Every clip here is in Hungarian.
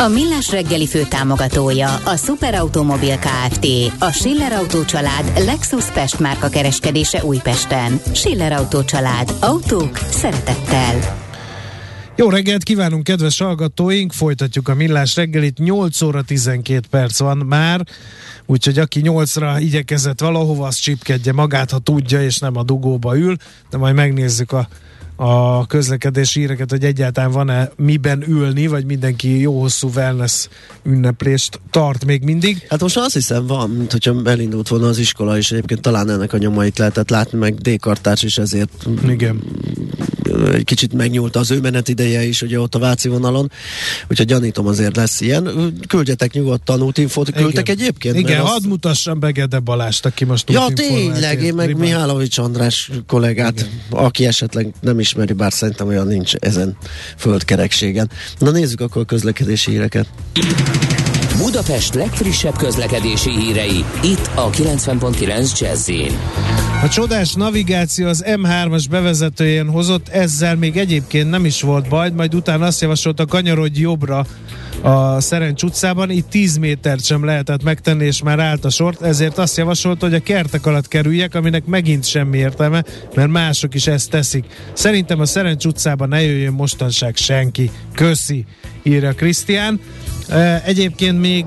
A Millás reggeli fő támogatója a Superautomobil KFT, a Schiller Auto család Lexus Pest márka kereskedése Újpesten. Schiller Auto család. Autók szeretettel. Jó reggelt kívánunk, kedves hallgatóink! Folytatjuk a Millás reggelit. 8 óra 12 perc van már, úgyhogy aki 8-ra igyekezett valahova, az csipkedje magát, ha tudja, és nem a dugóba ül, de majd megnézzük a a közlekedési híreket, hogy egyáltalán van-e miben ülni, vagy mindenki jó hosszú wellness ünneplést tart még mindig. Hát most azt hiszem van, mint hogyha elindult volna az iskola, és egyébként talán ennek a nyomait lehetett látni, meg d is ezért Igen egy kicsit megnyúlt az ő menetideje is, ugye ott a Váci vonalon, úgyhogy gyanítom azért lesz ilyen. Küldjetek nyugodtan útinfót, küldtek Igen. egyébként? Igen, hadd az... mutassam be Gede Balást, aki most Ja, tényleg, én meg Mihálovics András kollégát, Igen. aki esetleg nem ismeri, bár szerintem olyan nincs ezen földkerekségen. Na nézzük akkor a közlekedési híreket. Budapest legfrissebb közlekedési hírei, itt a 90.9 jazz A csodás navigáció az M3-as bevezetőjén hozott, ezzel még egyébként nem is volt baj, majd utána azt javasolta kanyarodj jobbra a Szerencs utcában, itt 10 métert sem lehetett megtenni, és már állt a sort, ezért azt javasolta, hogy a kertek alatt kerüljek, aminek megint semmi értelme, mert mások is ezt teszik. Szerintem a Szerencs utcában ne jöjjön mostanság senki. Köszi, írja Krisztián. Egyébként még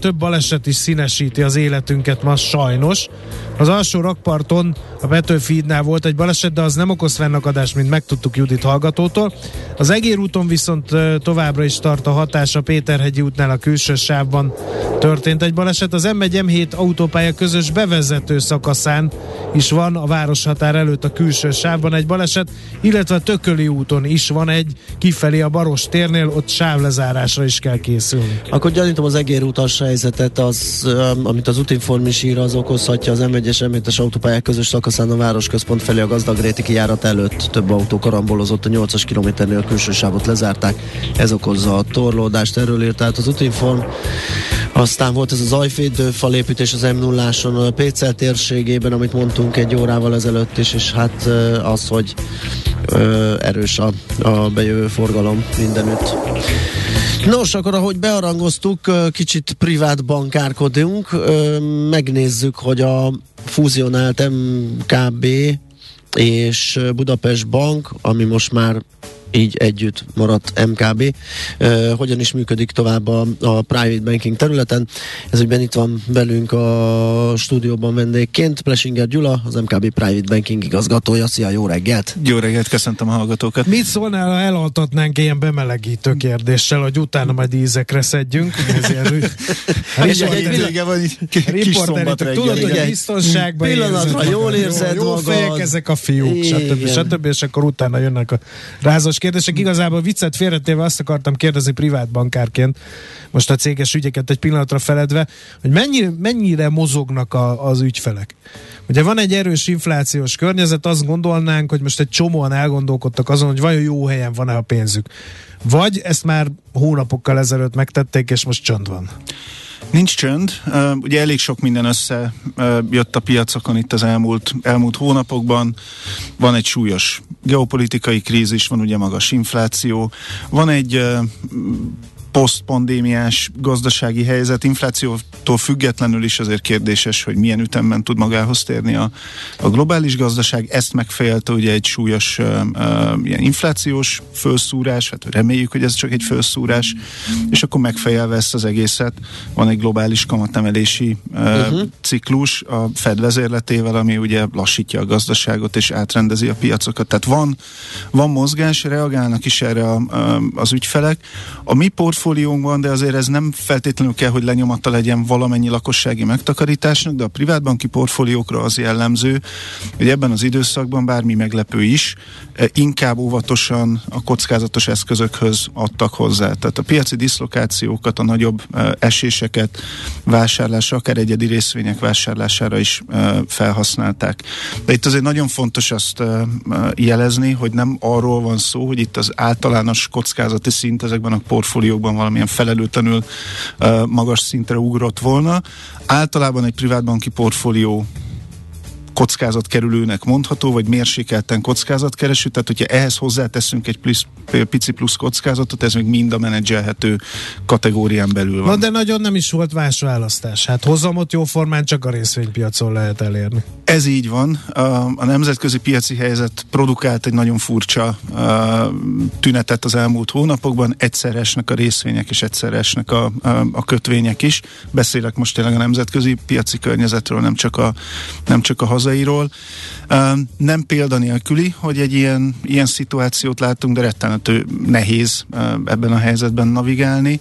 több baleset is színesíti az életünket ma sajnos. Az alsó rakparton a Petőfídnál volt egy baleset, de az nem okoz fennakadást, mint megtudtuk Judit hallgatótól. Az Egér úton viszont továbbra is tart a hatás a Péterhegyi útnál a külső sávban történt egy baleset. Az M1 M7 autópálya közös bevezető szakaszán is van a városhatár előtt a külső sávban egy baleset, illetve a Tököli úton is van egy kifelé a Baros térnél, ott sávlezárásra is kell készülni. Akkor gyanítom az Egér utas helyzetet, az, amit az Utinform is ír, az okozhatja az M1-es M7-es autópályák közös szakaszán a városközpont felé a gazdagréti kijárat előtt több autó karambolozott a 8-as kilométernél a külső sávot lezárták. Ez okozza a torlódást, erről írt tehát az Utinform. Aztán volt ez az ajfédő falépítés az m 0 a Pécel térségében, amit mondtunk egy órával ezelőtt is, és hát az, hogy erős a, a bejövő forgalom mindenütt. Nos, akkor ahogy bearangoztuk, kicsit privát bankárkodunk, megnézzük, hogy a fúzionált MKB és Budapest Bank, ami most már így együtt maradt MKB. Uh, hogyan is működik tovább a, a private banking területen? Ez ügyben itt van velünk a stúdióban vendégként Plesinger Gyula, az MKB Private Banking igazgatója. Szia, jó reggelt! Jó reggelt, köszöntöm a hallgatókat! Mit szólnál, ha elaltatnánk ilyen bemelegítő kérdéssel, hogy utána majd ízekre szedjünk? Ez ilyen, egy, egy vége van, kis szombat reggel. Tudod, hogy a biztonságban Pillanatra jól érzed jó, jó magad. fejek ezek a fiúk, stb. stb. És akkor utána jönnek a rázos kérdések. Igazából viccet félretéve azt akartam kérdezni privát bankárként, most a céges ügyeket egy pillanatra feledve, hogy mennyire, mennyire mozognak a, az ügyfelek. Ugye van egy erős inflációs környezet, azt gondolnánk, hogy most egy csomóan elgondolkodtak azon, hogy vajon jó helyen van-e a pénzük. Vagy ezt már hónapokkal ezelőtt megtették, és most csönd van. Nincs csönd, ugye elég sok minden össze jött a piacokon itt az elmúlt, elmúlt hónapokban. Van egy súlyos geopolitikai krízis, van ugye magas infláció, van egy posztpandémiás gazdasági helyzet, inflációtól függetlenül is azért kérdéses, hogy milyen ütemben tud magához térni a, a globális gazdaság. Ezt megfejelte ugye egy súlyos uh, uh, ilyen inflációs felszúrás, hát reméljük, hogy ez csak egy felszúrás, és akkor megfejelve ezt az egészet, van egy globális kamatemelési uh, uh-huh. ciklus a Fed vezérletével, ami ugye lassítja a gazdaságot és átrendezi a piacokat. Tehát van, van mozgás, reagálnak is erre a, a, az ügyfelek. A mi portfólió portfóliónkban, de azért ez nem feltétlenül kell, hogy lenyomatta legyen valamennyi lakossági megtakarításnak, de a privátbanki portfóliókra az jellemző, hogy ebben az időszakban bármi meglepő is, e, inkább óvatosan a kockázatos eszközökhöz adtak hozzá. Tehát a piaci diszlokációkat, a nagyobb e, eséseket vásárlásra, akár egyedi részvények vásárlására is e, felhasználták. De itt azért nagyon fontos azt jelezni, hogy nem arról van szó, hogy itt az általános kockázati szint ezekben a portfóliókban valamilyen felelőtlenül magas szintre ugrott volna. Általában egy privátbanki portfólió kockázatkerülőnek mondható, vagy mérsékelten kockázatkereső, tehát hogyha ehhez hozzáteszünk egy plusz, pici plusz kockázatot, ez még mind a menedzselhető kategórián belül van. Na de nagyon nem is volt más választás. Hát hozamot jóformán csak a részvénypiacon lehet elérni. Ez így van. A, a nemzetközi piaci helyzet produkált egy nagyon furcsa a, tünetet az elmúlt hónapokban. Egyszer esnek a részvények, és egyszer esnek a, a, a kötvények is. Beszélek most tényleg a nemzetközi piaci környezetről, nem csak a, nem csak a hazairól. Nem példanélküli, hogy egy ilyen, ilyen szituációt látunk, de rettenető nehéz ebben a helyzetben navigálni.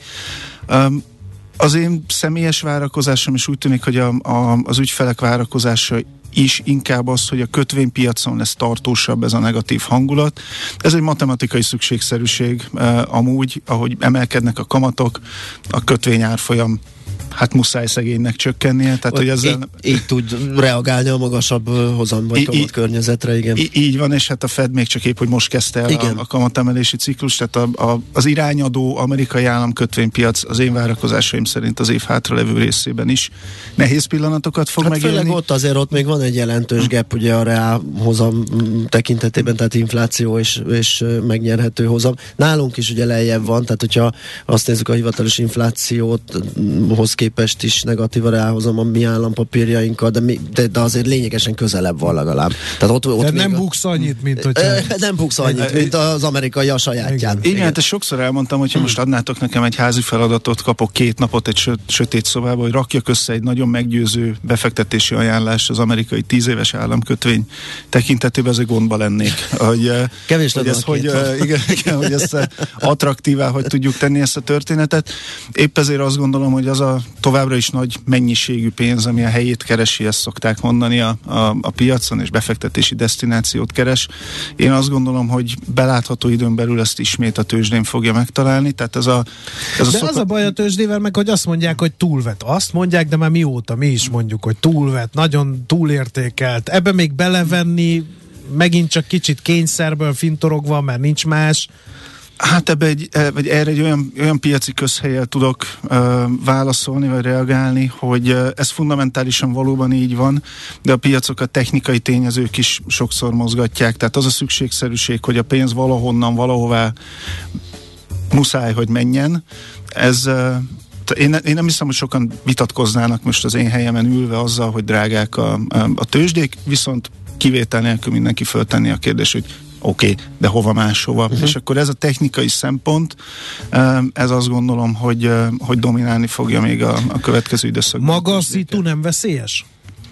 Az én személyes várakozásom is úgy tűnik, hogy a, a, az ügyfelek várakozása is inkább az, hogy a kötvénypiacon lesz tartósabb ez a negatív hangulat. Ez egy matematikai szükségszerűség amúgy, ahogy emelkednek a kamatok, a kötvényárfolyam hát muszáj szegénynek csökkennie. Tehát, hogy ezzel... így, így tud reagálni a magasabb hozam vagy kamat környezetre, igen. Így, így van, és hát a Fed még csak épp, hogy most kezdte el igen. a, a kamatemelési ciklus, tehát a, a, az irányadó amerikai államkötvénypiac az én várakozásaim szerint az év hátralevő részében is nehéz pillanatokat fog hát megélni. Főleg ott azért ott még van egy jelentős gap ugye a reál hozam tekintetében, tehát infláció és, és megnyerhető hozam. Nálunk is ugye lejjebb van, tehát hogyha azt nézzük a hivatalos inflációt hoz képest is negatív a ráhozom a mi állampapírjainkkal, de, mi, de, de azért lényegesen közelebb van legalább. Tehát ott, ott de nem a... buksz annyit, mint hogy... Nem buksz annyit, mint az amerikai a sajátján. Igen, Igen, hát sokszor elmondtam, hogyha most adnátok nekem egy házi feladatot, kapok két napot egy sötét szobába, hogy rakjak össze egy nagyon meggyőző befektetési ajánlás az amerikai tíz éves államkötvény tekintetében, egy gondba lennék. Hogy, Kevés hogy ez, hogy, igen, igen, hogy ezt attraktívá, hogy tudjuk tenni ezt a történetet. Épp ezért azt gondolom, hogy az a továbbra is nagy mennyiségű pénz, ami a helyét keresi, ezt szokták mondani a, a, a piacon, és befektetési destinációt keres. Én azt gondolom, hogy belátható időn belül ezt ismét a tőzsdén fogja megtalálni. Tehát ez a, ez a de szoka... az a baj a tőzsdével, meg hogy azt mondják, hogy túlvet. Azt mondják, de már mióta mi is mondjuk, hogy túlvet, nagyon túlértékelt. Ebbe még belevenni megint csak kicsit kényszerből fintorogva, mert nincs más. Hát ebbe egy, e, vagy erre egy olyan, olyan piaci közhelyel tudok uh, válaszolni, vagy reagálni, hogy uh, ez fundamentálisan valóban így van, de a piacok a technikai tényezők is sokszor mozgatják, tehát az a szükségszerűség, hogy a pénz valahonnan, valahová muszáj, hogy menjen, ez uh, én, én nem hiszem, hogy sokan vitatkoznának most az én helyemen ülve azzal, hogy drágák a, a tőzsdék, viszont kivétel nélkül mindenki föltenni a kérdést, hogy oké, okay, de hova máshova. Uh-huh. És akkor ez a technikai szempont, ez azt gondolom, hogy, hogy dominálni fogja még a, a következő időszakban. Maga a szitu nem veszélyes?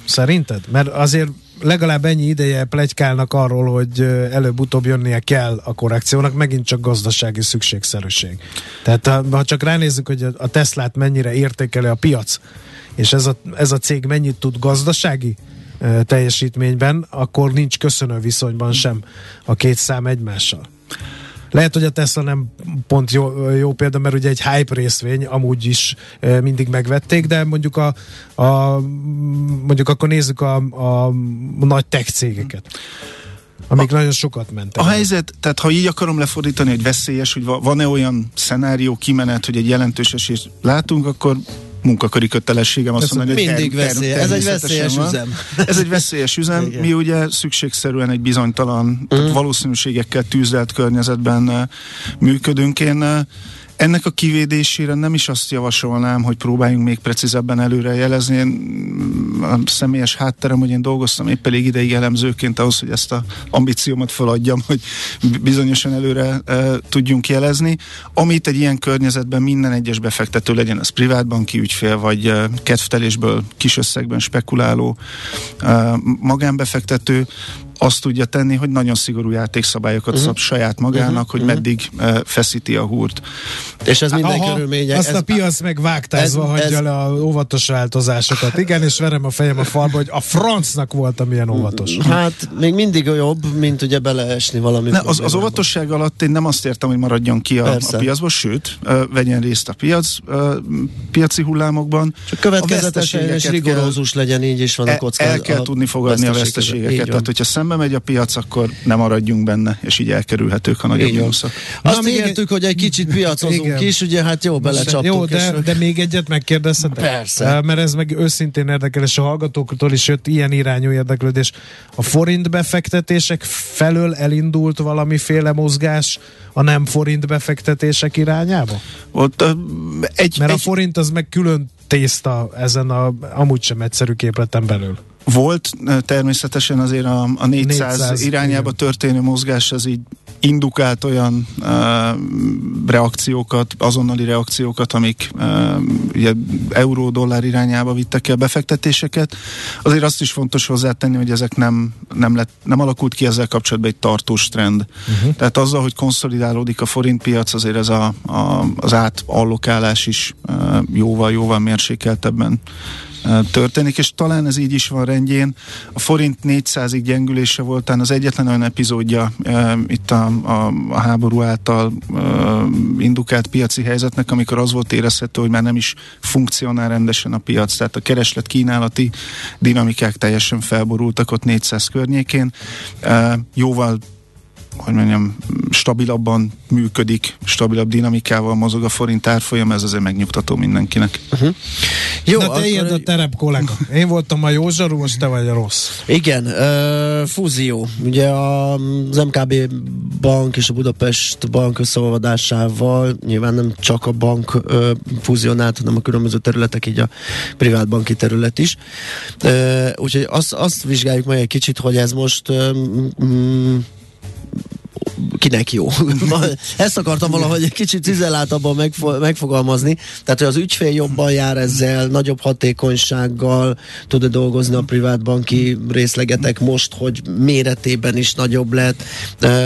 Szerinted? Mert azért legalább ennyi ideje plegykálnak arról, hogy előbb-utóbb jönnie kell a korrekciónak, megint csak gazdasági szükségszerűség. Tehát ha csak ránézzük, hogy a Teslát mennyire értékeli a piac, és ez a, ez a cég mennyit tud gazdasági teljesítményben, akkor nincs köszönő viszonyban sem a két szám egymással. Lehet, hogy a Tesla nem pont jó, jó példa, mert ugye egy hype részvény amúgy is mindig megvették, de mondjuk a, a mondjuk akkor nézzük a, a nagy tech cégeket amik a, nagyon sokat mentek. A helyzet, tehát ha így akarom lefordítani, hogy veszélyes, hogy van-e olyan szenárió, kimenet, hogy egy jelentős esélyt látunk, akkor munkaköri kötelességem azt mondani, hogy mindig veszély. Ez egy veszélyes van. üzem. Ez egy veszélyes üzem. Igen. Mi ugye szükségszerűen egy bizonytalan, mm. tehát mhm. valószínűségekkel tűzelt környezetben működünk. Én ennek a kivédésére nem is azt javasolnám, hogy próbáljunk még precízebben előre jelezni. Én, mm, a személyes hátterem, hogy én dolgoztam épp elég ideig elemzőként ahhoz, hogy ezt a ambíciómat feladjam, hogy bizonyosan előre e, tudjunk jelezni. Amit egy ilyen környezetben minden egyes befektető legyen, az privátbanki ügyfél, vagy e, kedvtelésből kis összegben spekuláló e, magánbefektető, azt tudja tenni, hogy nagyon szigorú játékszabályokat uh-huh. szab saját magának, uh-huh. hogy uh-huh. meddig uh, feszíti a húrt. És ez minden Aha, körülménye. Azt ez, a piac meg vágtázva hagyja ez, le a óvatos változásokat. Igen, és verem a fejem a falba, hogy a francnak voltam ilyen óvatos. Hát még mindig jobb, mint ugye beleesni valami. Ne, az, az óvatosság alatt én nem azt értem, hogy maradjon ki a, a piacból, sőt, uh, vegyen részt a piac, uh, piaci hullámokban. Csak következetesen és rigorózus legyen, így is van a kockázat. El kell tudni fogadni a veszteségeket. Tehát, hogyha szembe megy a piac, akkor nem maradjunk benne, és így elkerülhetők a nagyobb mínuszok. Azt Na, ígértük, hogy egy kicsit piacozunk igen. is, ugye hát jó, belecsaptunk. Jó, de, de még egyet megkérdezhetek? Persze. Mert ez meg őszintén érdekel, és a hallgatóktól is jött ilyen irányú érdeklődés. A forint befektetések felől elindult valamiféle mozgás a nem forint befektetések irányába? Ott uh, egy, Mert egy... a forint az meg külön tészta ezen a amúgy sem egyszerű képleten belül. Volt természetesen azért a, a 400, 400 irányába igen. történő mozgás, az így indukált olyan uh, reakciókat, azonnali reakciókat, amik uh, euró-dollár irányába vittek el befektetéseket. Azért azt is fontos hozzátenni, hogy ezek nem, nem, lett, nem alakult ki ezzel kapcsolatban egy tartós trend. Uh-huh. Tehát azzal, hogy konszolidálódik a forintpiac, azért ez a, a, az átallokálás is uh, jóval-jóval mérsékeltebben történik, és talán ez így is van rendjén. A forint 400-ig gyengülése voltán az egyetlen olyan epizódja e, itt a, a, a háború által e, indukált piaci helyzetnek, amikor az volt érezhető, hogy már nem is funkcionál rendesen a piac, tehát a kereslet kínálati dinamikák teljesen felborultak ott 400 környékén. E, jóval hogy mondjam, stabilabban működik, stabilabb dinamikával mozog a forint árfolyam, ez azért megnyugtató mindenkinek. Uh-huh. Jó, Na te akkor... ilyen a terep kollega. Én voltam a jó zsarú, most te vagy a rossz. Igen, uh, fúzió. Ugye az MKB bank és a Budapest bank összeolvadásával nyilván nem csak a bank uh, fúzionált, hanem a különböző területek, így a privát banki terület is. Uh, úgyhogy azt, azt vizsgáljuk meg egy kicsit, hogy ez most uh, mm, kinek jó. Ezt akartam valahogy egy kicsit cizeláltabban megfo- megfogalmazni. Tehát, hogy az ügyfél jobban jár ezzel, nagyobb hatékonysággal tud dolgozni a privátbanki részlegetek most, hogy méretében is nagyobb lett.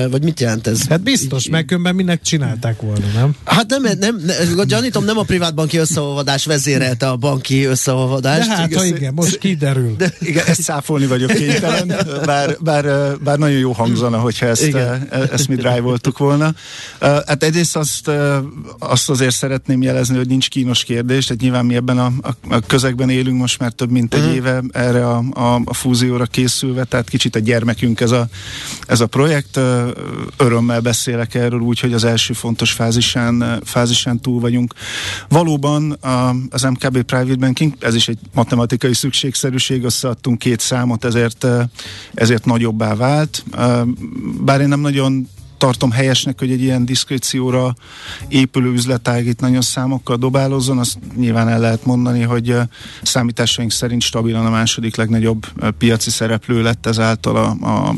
Vagy mit jelent ez? Hát biztos, meg különben minek csinálták volna, nem? Hát nem, nem, nem gyanítom, nem a privátbanki összeolvadás vezérelte a banki összeolvadást. De hát, ha igen, most kiderül. De, igen, ezt száfolni vagyok kénytelen, bár, bár, bár nagyon jó hangzana, hogyha ezt, igen. Ezt mi drive-oltuk volna. Hát egyrészt azt, azt azért szeretném jelezni, hogy nincs kínos kérdés, tehát nyilván mi ebben a, a közegben élünk most már több mint egy uh-huh. éve erre a, a, a fúzióra készülve, tehát kicsit a gyermekünk ez a, ez a projekt. Örömmel beszélek erről úgy, hogy az első fontos fázisán, fázisán túl vagyunk. Valóban az MKB Private Banking, ez is egy matematikai szükségszerűség, összeadtunk két számot, ezért, ezért nagyobbá vált. Bár én nem nagyon tartom helyesnek, hogy egy ilyen diszkrécióra épülő üzletág itt nagyon számokkal dobálozzon, azt nyilván el lehet mondani, hogy számításaink szerint stabilan a második legnagyobb piaci szereplő lett ezáltal a, a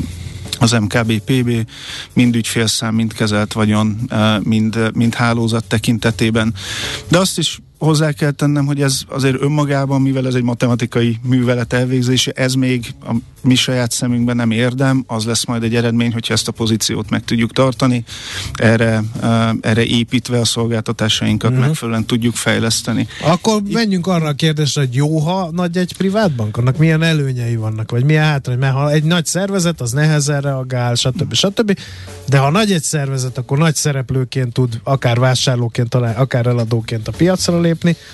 az MKB PB mind ügyfélszám, mind kezelt vagyon, mind, mind hálózat tekintetében. De azt is hozzá kell tennem, hogy ez azért önmagában, mivel ez egy matematikai művelet elvégzése, ez még a mi saját szemünkben nem érdem, az lesz majd egy eredmény, hogyha ezt a pozíciót meg tudjuk tartani, erre, erre építve a szolgáltatásainkat uh-huh. megfelelően tudjuk fejleszteni. Akkor menjünk arra a kérdésre, hogy jó, ha nagy egy privát bank, annak milyen előnyei vannak, vagy milyen hátrány, mert ha egy nagy szervezet, az nehezen reagál, stb. stb. De ha nagy egy szervezet, akkor nagy szereplőként tud akár vásárlóként, akár eladóként a piacra lépni,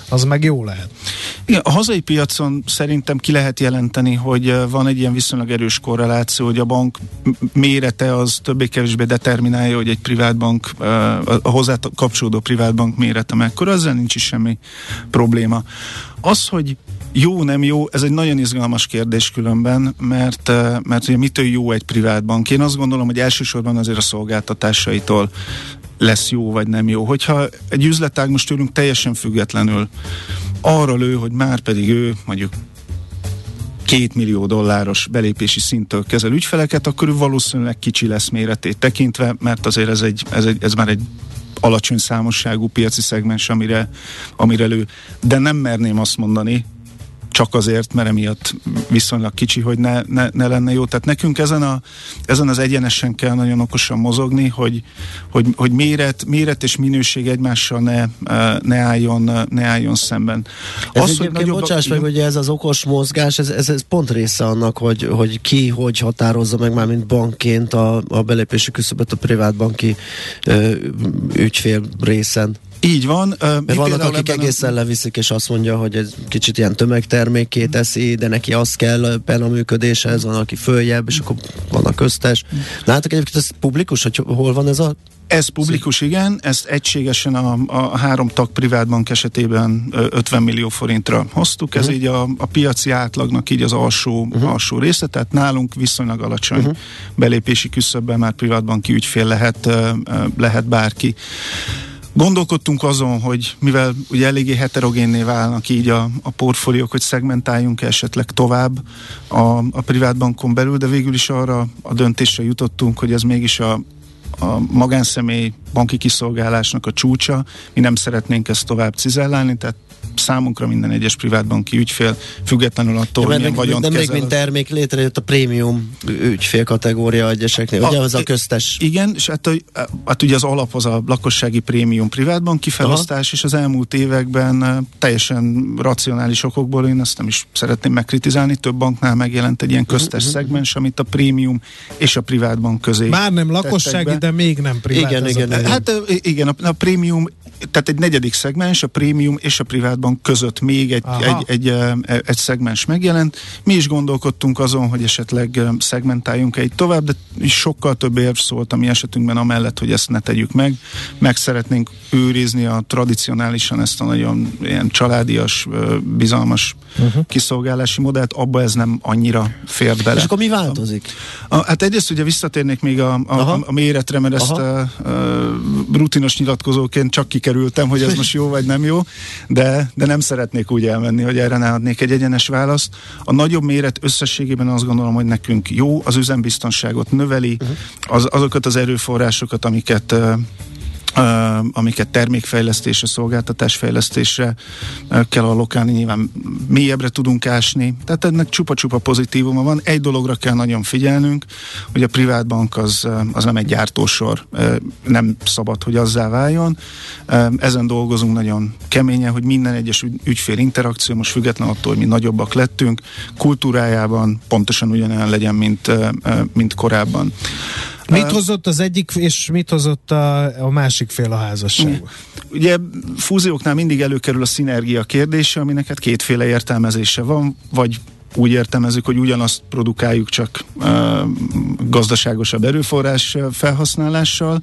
az meg jó lehet. Igen, a hazai piacon szerintem ki lehet jelenteni, hogy van egy ilyen viszonylag erős korreláció, hogy a bank mérete az többé-kevésbé determinálja, hogy egy privátbank, a hozzá kapcsolódó privátbank mérete mekkora, ezzel nincs is semmi probléma. Az, hogy jó, nem jó, ez egy nagyon izgalmas kérdés különben, mert, mert ugye mitől jó egy privátbank? Én azt gondolom, hogy elsősorban azért a szolgáltatásaitól lesz jó vagy nem jó. Hogyha egy üzletág most tőlünk teljesen függetlenül arra lő, hogy már pedig ő mondjuk két millió dolláros belépési szinttől kezel ügyfeleket, akkor ő valószínűleg kicsi lesz méretét tekintve, mert azért ez, egy, ez, egy, ez már egy alacsony számosságú piaci szegmens, amire, amire lő. De nem merném azt mondani, csak azért, mert emiatt viszonylag kicsi, hogy ne, ne, ne lenne jó. Tehát nekünk ezen, a, ezen az egyenesen kell nagyon okosan mozogni, hogy, hogy, hogy méret, méret és minőség egymással ne, ne, álljon, ne álljon szemben. Ez az, hogy nagyobb, bocsáss meg, hogy ez az okos mozgás, ez, ez, ez pont része annak, hogy, hogy ki hogy határozza meg már, mint bankként a, a belépési küszöböt a privátbanki ö, ügyfél részen. Így van. Uh, Mert vannak, akik egészen a... leviszik, és azt mondja, hogy ez kicsit ilyen tömegtermékké teszi, de neki az kell ebben a működéshez, van, aki följebb, és akkor van a köztes. Látok egyébként ez publikus, hogy hol van ez a ez publikus, igen, ezt egységesen a, a három tag privátbank esetében 50 millió forintra hoztuk, ez uh-huh. így a, a piaci átlagnak így az alsó, uh-huh. alsó része, tehát nálunk viszonylag alacsony uh-huh. belépési küszöbben már privátbanki ügyfél lehet, lehet bárki. Gondolkodtunk azon, hogy mivel ugye eléggé heterogénné válnak így a, a portfóliók, hogy szegmentáljunk esetleg tovább a, a privátbankon belül, de végül is arra a döntésre jutottunk, hogy ez mégis a, a magánszemély banki kiszolgálásnak a csúcsa, mi nem szeretnénk ezt tovább cizellálni, tehát számunkra minden egyes privátbanki ügyfél, függetlenül attól, hogy milyen vagyont De még mint termék létrejött a prémium ügyfél kategória egyeseknél, a, ugye az a köztes? Igen, és hát, hát ugye az alap az a lakossági prémium privátbanki felosztás, és az elmúlt években teljesen racionális okokból, én ezt nem is szeretném megkritizálni, több banknál megjelent egy ilyen mhm, köztes uh-huh. szegmens, amit a prémium és a privátbank közé Már nem lakossági, de még nem privát. Igen, igen, igen. Hát igen, a, a prémium, tehát egy negyedik szegmens, a prémium és a privátbank Bank között még egy, egy, egy, egy szegmens megjelent. Mi is gondolkodtunk azon, hogy esetleg szegmentáljunk egy tovább, de sokkal több érv szólt a mi esetünkben amellett, hogy ezt ne tegyük meg. Meg szeretnénk őrizni a tradicionálisan ezt a nagyon ilyen családias, bizalmas uh-huh. kiszolgálási modellt, abba ez nem annyira fér bele. És akkor mi változik? A, hát egyrészt ugye visszatérnék még a, a, a, a méretre, mert ezt a, a, rutinos nyilatkozóként csak kikerültem, hogy ez most jó vagy nem jó, de, de nem szeretnék úgy elmenni, hogy erre ne adnék egy egyenes választ. A nagyobb méret összességében azt gondolom, hogy nekünk jó, az üzembiztonságot növeli, uh-huh. az, azokat az erőforrásokat, amiket amiket termékfejlesztésre, szolgáltatásfejlesztésre kell allokálni, nyilván mélyebbre tudunk ásni. Tehát ennek csupa-csupa pozitívuma van. Egy dologra kell nagyon figyelnünk, hogy a privátbank az, az nem egy gyártósor, nem szabad, hogy azzá váljon. Ezen dolgozunk nagyon keményen, hogy minden egyes ügyfél interakció, most független attól, hogy mi nagyobbak lettünk, kultúrájában pontosan ugyanolyan legyen, mint, mint korábban. Mit hozott az egyik, és mit hozott a, a másik fél a házasság? Ugye fúzióknál mindig előkerül a szinergia kérdése, aminek hát kétféle értelmezése van, vagy úgy értelmezzük, hogy ugyanazt produkáljuk csak uh, gazdaságosabb erőforrás felhasználással,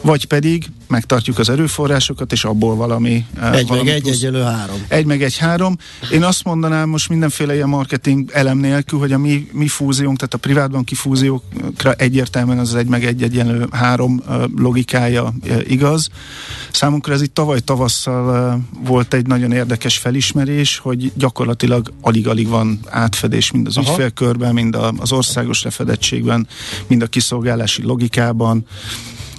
vagy pedig megtartjuk az erőforrásokat, és abból valami... Uh, egy valami meg egy, egyelő három. Egy meg egy három. Én azt mondanám most mindenféle ilyen marketing elem nélkül, hogy a mi, mi fúziónk, tehát a privátbanki fúziókra egyértelműen az egy meg egy egyenlő három uh, logikája uh, igaz. Számunkra ez itt tavaly tavasszal volt egy nagyon érdekes felismerés, hogy gyakorlatilag alig-alig van átfedés mind az Aha. ügyfélkörben, mind a, az országos lefedettségben, mind a kiszolgálási logikában.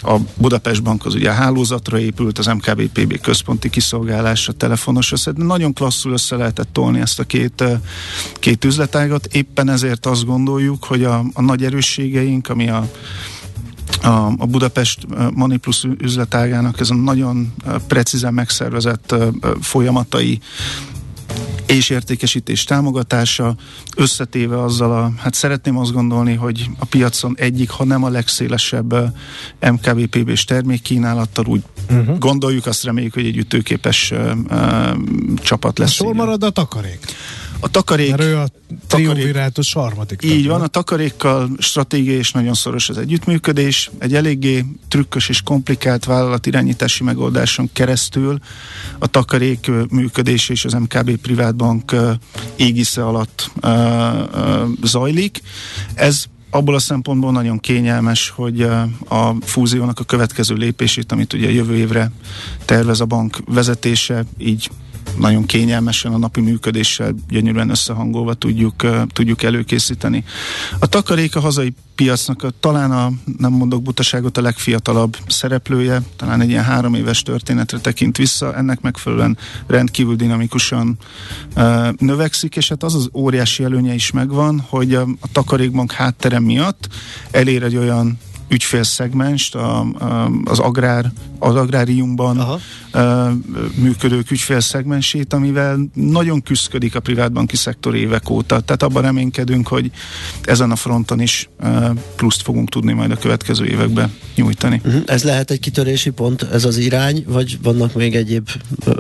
A Budapest Bank az ugye a hálózatra épült, az MKBPB központi kiszolgálásra, telefonos össze, de nagyon klasszul össze lehetett tolni ezt a két, két üzletágat. Éppen ezért azt gondoljuk, hogy a, a nagy erősségeink, ami a a, a Budapest Money Plus üzletágának ez a nagyon precízen megszervezett folyamatai és értékesítés támogatása, összetéve azzal a, hát szeretném azt gondolni, hogy a piacon egyik, ha nem a legszélesebb MKBPB-s termékkínálattal úgy uh-huh. gondoljuk, azt reméljük, hogy egy ütőképes uh, uh, csapat lesz. Hol marad a takarék? A takarék... Mert ő a triumvirátus harmadik. Így van, a takarékkal stratégiai és nagyon szoros az együttműködés. Egy eléggé trükkös és komplikált vállalatirányítási megoldáson keresztül a takarék működés és az MKB Privátbank égisze alatt zajlik. Ez abból a szempontból nagyon kényelmes, hogy a fúziónak a következő lépését, amit ugye jövő évre tervez a bank vezetése, így nagyon kényelmesen a napi működéssel gyönyörűen összehangolva tudjuk, tudjuk előkészíteni. A takarék a hazai piacnak a, talán a, nem mondok butaságot, a legfiatalabb szereplője, talán egy ilyen három éves történetre tekint vissza, ennek megfelelően rendkívül dinamikusan uh, növekszik, és hát az az óriási előnye is megvan, hogy a, a takarékbank háttere miatt elér egy olyan ügyfélszegmest, az, agrár, az agráriumban Aha. a, működők ügyfélszegmensét, amivel nagyon küzdködik a privátbanki szektor évek óta. Tehát abban reménykedünk, hogy ezen a fronton is pluszt fogunk tudni majd a következő években nyújtani. Uh-huh. Ez lehet egy kitörési pont, ez az irány, vagy vannak még egyéb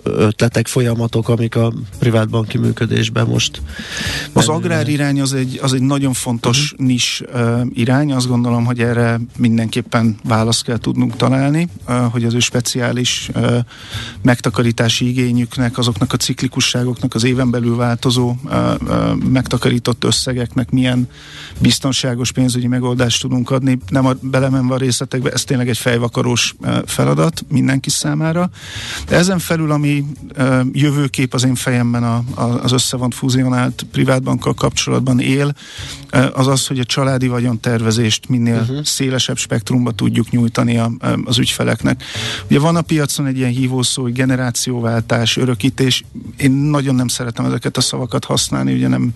ötletek, folyamatok, amik a privátbanki működésben most Az agrár irány az egy, az egy nagyon fontos uh-huh. nis uh, irány, azt gondolom, hogy erre mindenképpen választ kell tudnunk találni, hogy az ő speciális megtakarítási igényüknek, azoknak a ciklikusságoknak, az éven belül változó megtakarított összegeknek milyen biztonságos pénzügyi megoldást tudunk adni. Nem a, belemenve a részletekbe, ez tényleg egy fejvakarós feladat mindenki számára. De ezen felül, ami jövőkép az én fejemben a, a, az összevont fúzionált privátbankkal kapcsolatban él, az az, hogy a családi vagyontervezést minél uh-huh. szélesebb spektrumba tudjuk nyújtani a, az ügyfeleknek. Ugye van a piacon egy ilyen hívószó, hogy generációváltás, örökítés. Én nagyon nem szeretem ezeket a szavakat használni, ugye nem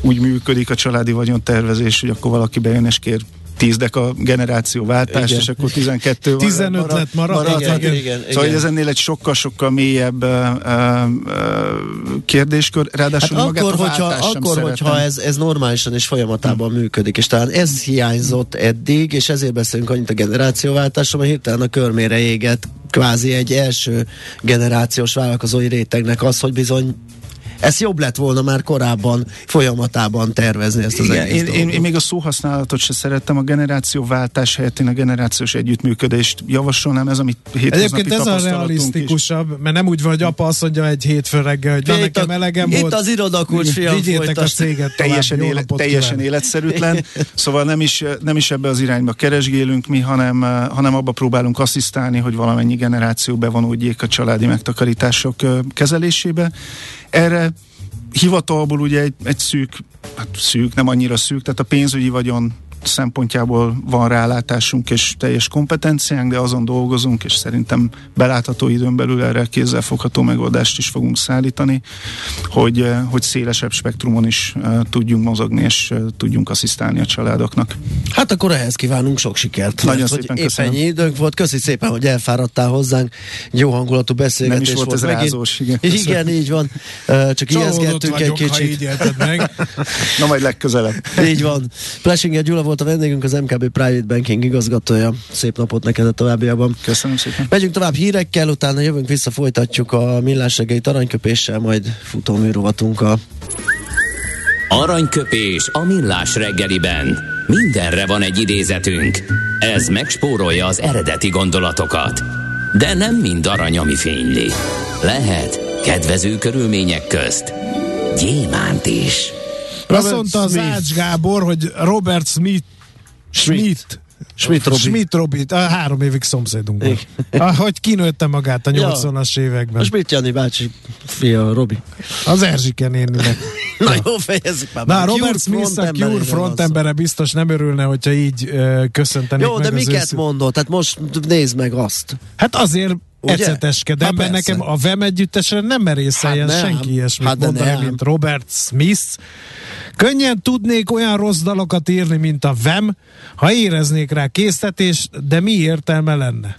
úgy működik a családi vagyontervezés, hogy akkor valaki bejön és kér 10 a generáció váltás, igen. és akkor 12 15 marad, lett maradt. igen, igen, igen, szóval igen. ez ennél egy sokkal-sokkal mélyebb uh, uh, kérdéskör, ráadásul hát akkor, hogyha, akkor hogyha ez, ez normálisan és folyamatában hmm. működik, és talán ez hiányzott eddig, és ezért beszélünk annyit a generációváltásról, mert hirtelen a körmére éget kvázi egy első generációs vállalkozói rétegnek az, hogy bizony ez jobb lett volna már korábban folyamatában tervezni ezt az Igen, egész én, én, én még a szóhasználatot se szerettem, a generációváltás helyett én a generációs együttműködést javasolnám, ez amit Egyébként ez a realisztikusabb, is. mert nem úgy van, hogy apa azt mondja egy hétfő reggel, hogy van nekem elegem itt volt. Itt az irodakulcs fiam a céget teljesen, éle, teljesen életszerűtlen, szóval nem is, nem is ebbe az irányba keresgélünk mi, hanem, hanem abba próbálunk asszisztálni, hogy valamennyi generáció bevonódjék a családi megtakarítások kezelésébe. Erre hivatalból ugye egy, egy szűk, hát szűk, nem annyira szűk, tehát a pénzügyi vagyon szempontjából van rálátásunk és teljes kompetenciánk, de azon dolgozunk, és szerintem belátható időn belül erre kézzelfogható megoldást is fogunk szállítani, hogy, eh, hogy szélesebb spektrumon is uh, tudjunk mozogni, és uh, tudjunk asszisztálni a családoknak. Hát akkor ehhez kívánunk sok sikert. Nagyon mert, szépen hogy köszönöm. ennyi időnk volt. Köszi szépen, hogy elfáradtál hozzánk. Jó hangulatú beszélgetés Nem is volt, volt ez rázós, igen. Igen, így van. Csak ijeszgettünk egy kicsit. így meg. Na majd legközelebb. így van. Plesinger Gyula volt a vendégünk, az MKB Private Banking igazgatója. Szép napot neked a továbbiakban. Köszönöm szépen. Megyünk tovább hírekkel, utána jövünk vissza, folytatjuk a millás reggeli aranyköpéssel, majd futóműrovatunkkal. Aranyköpés a millás reggeliben. Mindenre van egy idézetünk. Ez megspórolja az eredeti gondolatokat. De nem mind arany, ami fényli. Lehet kedvező körülmények közt gyémánt is. Azt mondta az Ács Gábor, hogy Robert Smith Schmidt. Schmidt Robi. Schmidt Robi, három évig szomszédunk volt. Hogy kinőtte magát a 80-as ja. években. A Schmidt Jani bácsi fia, Robi. Az Erzsike néninek. Na jó, fejezzük már. Na, Robert Smith a Cure frontembere biztos nem örülne, hogyha így uh, köszöntenék Jó, meg de miket őszű... mondott? Tehát most nézd meg azt. Hát azért eceteskedem, hát mert nekem a VEM együttesen nem merészeljen hát senki ilyesmit hát mondani, mint Robert Smith. Könnyen tudnék olyan rossz dalokat írni, mint a VEM, ha éreznék rá késztetést, de mi értelme lenne?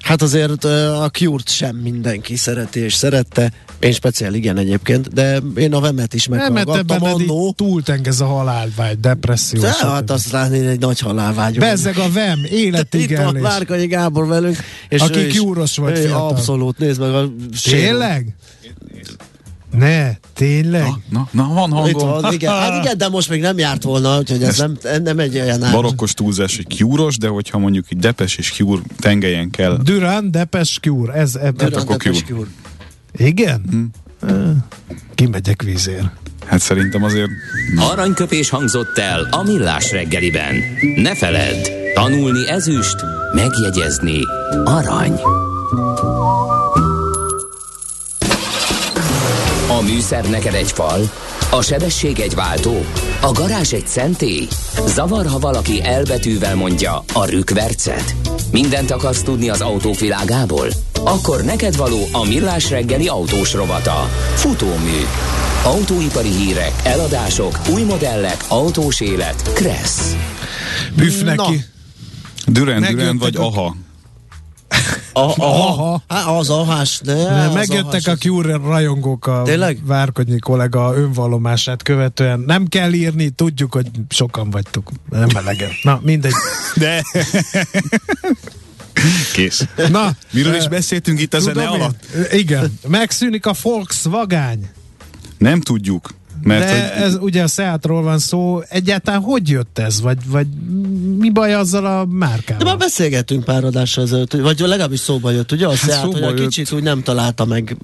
Hát azért a cure sem mindenki szereti és szerette. Én speciál igen egyébként, de én a Vemet is meghallgattam annó. Túltengez a halálvágy, depresszió. De hát aztán én egy nagy halálvágy. Bezzeg a Vem, életig Itt van Márkanyi Gábor velünk. És Aki kiúros volt fiatal. Abszolút, nézd meg a Tényleg? Ne, tényleg? Na, na, na van hangom. van, igen. Hát igen, de most még nem járt volna, úgyhogy ez, ez nem, nem egy olyan ám. Barokkos túlzás, hogy kiúros, de hogyha mondjuk egy Depes és Kiúr tengelyen kell. Durán, Depes, Kiúr. Ez, ebben. Durán, Depes, Kiúr. Igen? Hmm. Kimegyek vízért. Hát szerintem azért... Aranyköpés hangzott el a millás reggeliben. Ne feledd, tanulni ezüst, megjegyezni arany. A műszer neked egy fal, a sebesség egy váltó, a garázs egy szentély. Zavar, ha valaki elbetűvel mondja a rükvercet. Mindent akarsz tudni az autók világából? Akkor neked való a millás reggeli autós rovata. Futómű. Autóipari hírek, eladások, új modellek, autós élet. Kressz. Büff neki. Düren, Megjöttek Düren vagy a- aha. A, Aha. Há, az ahás, de Ne, az megjöttek a. Cure rajongók a Tényleg? Várkonyi kollega önvallomását követően. Nem kell írni, tudjuk, hogy sokan vagytok. Nem elegen. Na, mindegy. De... Kész. Na, Miről is beszéltünk itt a zene én. alatt? Igen. Megszűnik a Volkswagen. Nem tudjuk. Mert De hogy ez ugye a Seatról van szó. Egyáltalán hogy jött ez? Vagy, vagy mi baj azzal a De márkával? már beszélgettünk pár adással ezelőtt, vagy legalábbis szóba jött, ugye? Azt hát, hogy szóba a kicsit úgy nem találta meg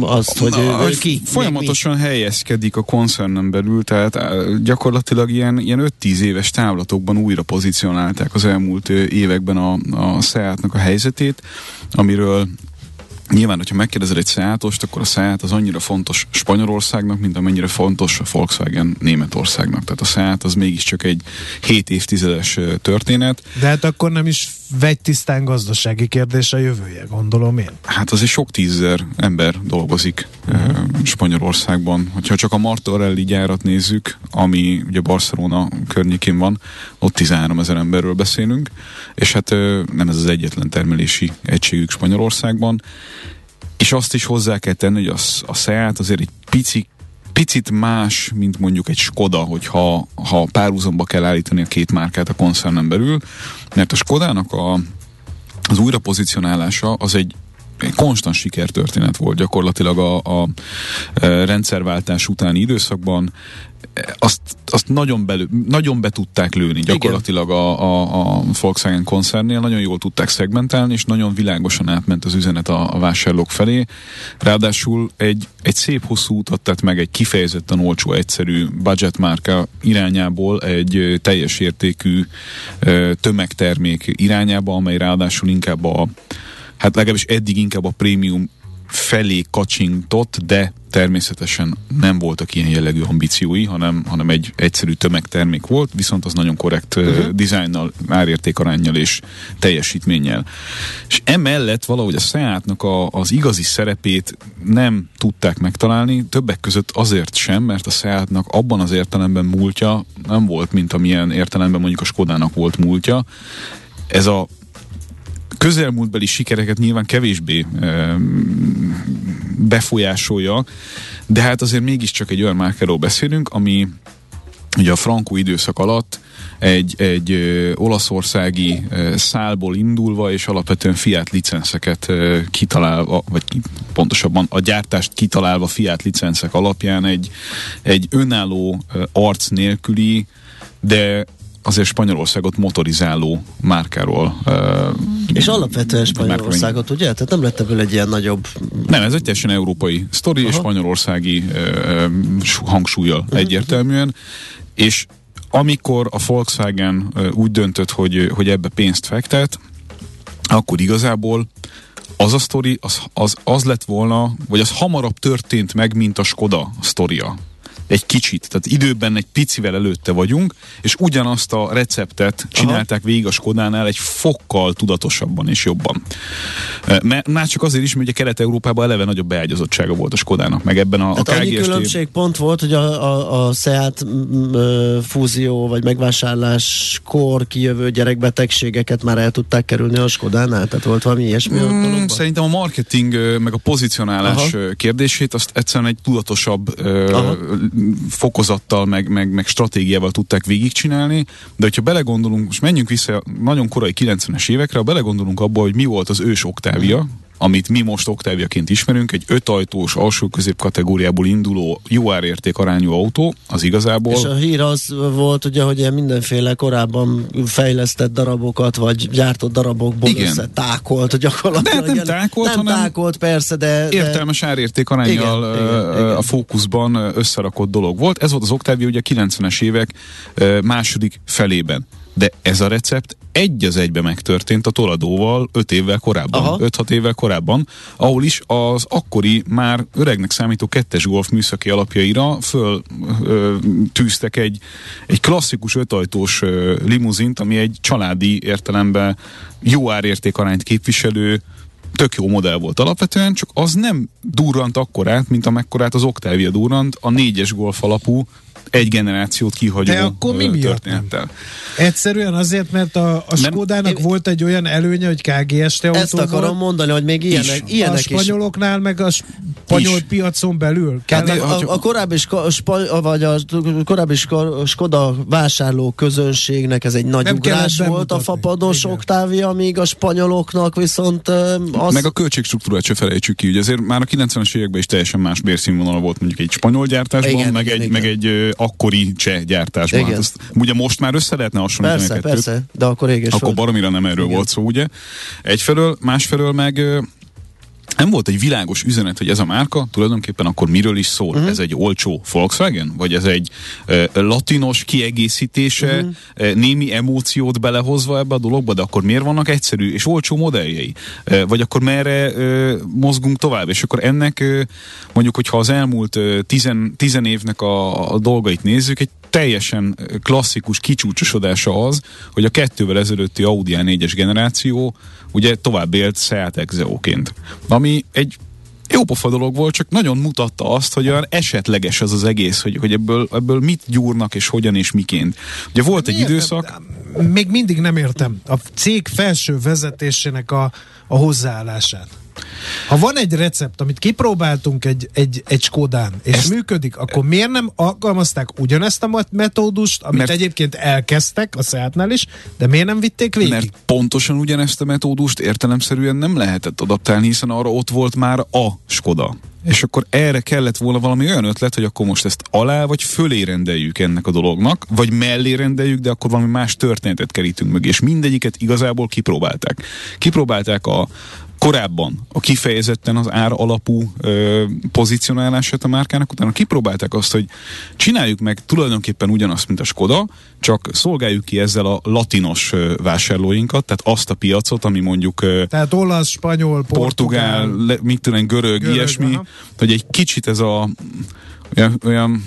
azt, hogy ő, ő hogy ki. Folyamatosan helyezkedik a koncernen belül, tehát á, gyakorlatilag ilyen, ilyen 5-10 éves távlatokban újra pozícionálták az elmúlt ö, években a, a Seatnak a helyzetét, amiről Nyilván, hogyha megkérdezed egy Seatost, akkor a Seat az annyira fontos Spanyolországnak, mint amennyire fontos a Volkswagen Németországnak. Tehát a Seat az mégiscsak egy 7 évtizedes történet. De hát akkor nem is vegy tisztán gazdasági kérdés a jövője, gondolom én. Hát azért sok tízezer ember dolgozik uh-huh. Spanyolországban. Hogyha csak a Martorelli gyárat nézzük, ami ugye Barcelona környékén van, ott 13 ezer emberről beszélünk, és hát nem ez az egyetlen termelési egységük Spanyolországban. És azt is hozzá kell tenni, hogy a, a Seat azért egy pici picit más, mint mondjuk egy Skoda, hogyha ha párhuzamba kell állítani a két márkát a koncernen belül, mert a Skodának a, az újrapozicionálása az egy egy konstant sikertörténet volt gyakorlatilag a, a, e, rendszerváltás utáni időszakban. E, Azt, azt nagyon, belő, nagyon be tudták lőni gyakorlatilag a, a, a Volkswagen koncernnél, nagyon jól tudták szegmentálni, és nagyon világosan átment az üzenet a, a vásárlók felé. Ráadásul egy, egy szép hosszú utat tett meg egy kifejezetten olcsó, egyszerű budget márka irányából egy teljes értékű tömegtermék irányába, amely ráadásul inkább a hát legalábbis eddig inkább a prémium felé kacsintott, de természetesen nem voltak ilyen jellegű ambíciói, hanem, hanem egy egyszerű tömegtermék volt, viszont az nagyon korrekt uh-huh. dizájnnal, árértékarányjal és teljesítménnyel. És emellett valahogy a Seatnak a, az igazi szerepét nem tudták megtalálni, többek között azért sem, mert a Seatnak abban az értelemben múltja nem volt, mint amilyen értelemben mondjuk a Skodának volt múltja. Ez a közelmúltbeli sikereket nyilván kevésbé befolyásolja, de hát azért mégiscsak egy olyan márkáról beszélünk, ami ugye a frankó időszak alatt egy, egy ö, olaszországi ö, szálból indulva, és alapvetően Fiat licenszeket ö, kitalálva, vagy pontosabban a gyártást kitalálva Fiat licenszek alapján egy, egy önálló ö, arc nélküli, de azért Spanyolországot motorizáló márkáról. ö, És alapvetően Spanyolországot, ugye? Tehát nem lett ebből egy ilyen nagyobb... nem, ez egy teljesen európai sztori, és Aha. spanyolországi ö, ö, s- hangsúlyjal egyértelműen, és amikor a Volkswagen ö, úgy döntött, hogy, hogy ebbe pénzt fektet, akkor igazából az a sztori, az, az, az lett volna, vagy az hamarabb történt meg, mint a Skoda sztoria. Egy kicsit, tehát időben egy picivel előtte vagyunk, és ugyanazt a receptet csinálták Aha. végig a Skodánál egy fokkal tudatosabban és jobban. Ö, Mert már csak azért is, mert ugye Kelet-Európában eleve nagyobb beágyazottsága volt a Skodának, meg ebben a, a Tehát annyi KGST különbség pont volt, hogy a, a, a Seat fúzió vagy megvásárláskor kijövő gyerekbetegségeket már el tudták kerülni a Skodánál? Tehát volt valami ilyesmi Mm? Szerintem a marketing meg a pozicionálás Aha. Kérdését azt egyszerűen egy tudatosabb Aha. Fokozattal meg, meg, meg stratégiával tudták végigcsinálni, de hogyha belegondolunk, most menjünk vissza nagyon korai 90-es évekre, ha belegondolunk abba, hogy mi volt az ős Octavia, amit mi most Octaviaként ismerünk, egy ötajtós alsó közép kategóriából induló jó árérték arányú autó, az igazából És a hír az volt ugye, hogy ilyen mindenféle korábban fejlesztett darabokat, vagy gyártott darabokból Igen. összetákolt gyakorlatilag. De nem ilyen- tákolt, nem hanem tákolt persze, de... de értelmes árérték arányjal Igen, ö, igen, ö, igen. a fókuszban összerakott dolog volt. Ez volt az Octavia ugye a 90-es évek második felében. De ez a recept egy az egybe megtörtént a Toladóval 5 évvel korábban, 5-6 évvel korábban, ahol is az akkori már öregnek számító kettes golf műszaki alapjaira föl ö, tűztek egy, egy klasszikus ötajtós ö, limuzint, ami egy családi értelemben jó árértékarányt képviselő tök jó modell volt alapvetően, csak az nem durrant akkorát, mint amekkorát az Octavia durrant, a négyes golf alapú egy generációt kihagyó De akkor mi miatt nem? Egyszerűen azért, mert a, a Skodának én... volt egy olyan előnye, hogy autó Ezt akarom volt, mondani, hogy még ilyenek, is. ilyenek A spanyoloknál, is. meg a spanyol is. piacon belül. Hát a, a, a korábbi, spa, vagy a korábbi Skoda vásárló közönségnek ez egy nagy nem ugrás volt a fapados Octavia, míg a spanyoloknak viszont az... Meg a költségstruktúrát se felejtsük ki, ugye azért már a 90-es években is teljesen más bérszínvonal volt mondjuk egy spanyol gyártásban, igen, meg, igen, egy, igen. meg egy akkori cseh gyártásban. Hát azt, ugye most már össze lehetne hasonlítani persze, Persze, de akkor réges Akkor baromira nem erről Igen. volt szó, ugye? Egyfelől, másfelől meg nem volt egy világos üzenet, hogy ez a márka tulajdonképpen akkor miről is szól. Uh-huh. Ez egy olcsó Volkswagen? Vagy ez egy uh, latinos kiegészítése, uh-huh. uh, némi emóciót belehozva ebbe a dologba, de akkor miért vannak egyszerű és olcsó modelljei? Uh, vagy akkor merre uh, mozgunk tovább? És akkor ennek uh, mondjuk, hogyha az elmúlt uh, tizen, tizen évnek a, a dolgait nézzük, egy teljesen klasszikus kicsúcsosodása az, hogy a kettővel ezelőtti Audi A4-es generáció ugye tovább élt Seat Exeoként. Ami egy jó pofa dolog volt, csak nagyon mutatta azt, hogy olyan esetleges az az egész, hogy, hogy ebből, ebből mit gyúrnak, és hogyan, és miként. Ugye volt egy időszak... Még mindig nem értem a cég felső vezetésének a, a hozzáállását. Ha van egy recept, amit kipróbáltunk egy, egy, egy Skodán, és Ezt... működik, akkor miért nem alkalmazták ugyanezt a metódust, amit mert... egyébként elkezdtek a Seatnál is, de miért nem vitték végig? Mert pontosan ugyanezt a metódust értelemszerűen nem lehetett adaptálni, hiszen arra ott volt már a Skoda. És akkor erre kellett volna valami olyan ötlet, hogy akkor most ezt alá vagy fölé rendeljük ennek a dolognak, vagy mellé rendeljük, de akkor valami más történetet kerítünk meg. És mindegyiket igazából kipróbálták. Kipróbálták a, korábban a kifejezetten az ár alapú ö, pozicionálását a márkának, utána kipróbálták azt, hogy csináljuk meg tulajdonképpen ugyanazt, mint a Skoda, csak szolgáljuk ki ezzel a latinos ö, vásárlóinkat, tehát azt a piacot, ami mondjuk ö, tehát olasz, spanyol, portugál, portugál le, mit tudom, görög, görög ilyesmi, aha. hogy egy kicsit ez a olyan, olyan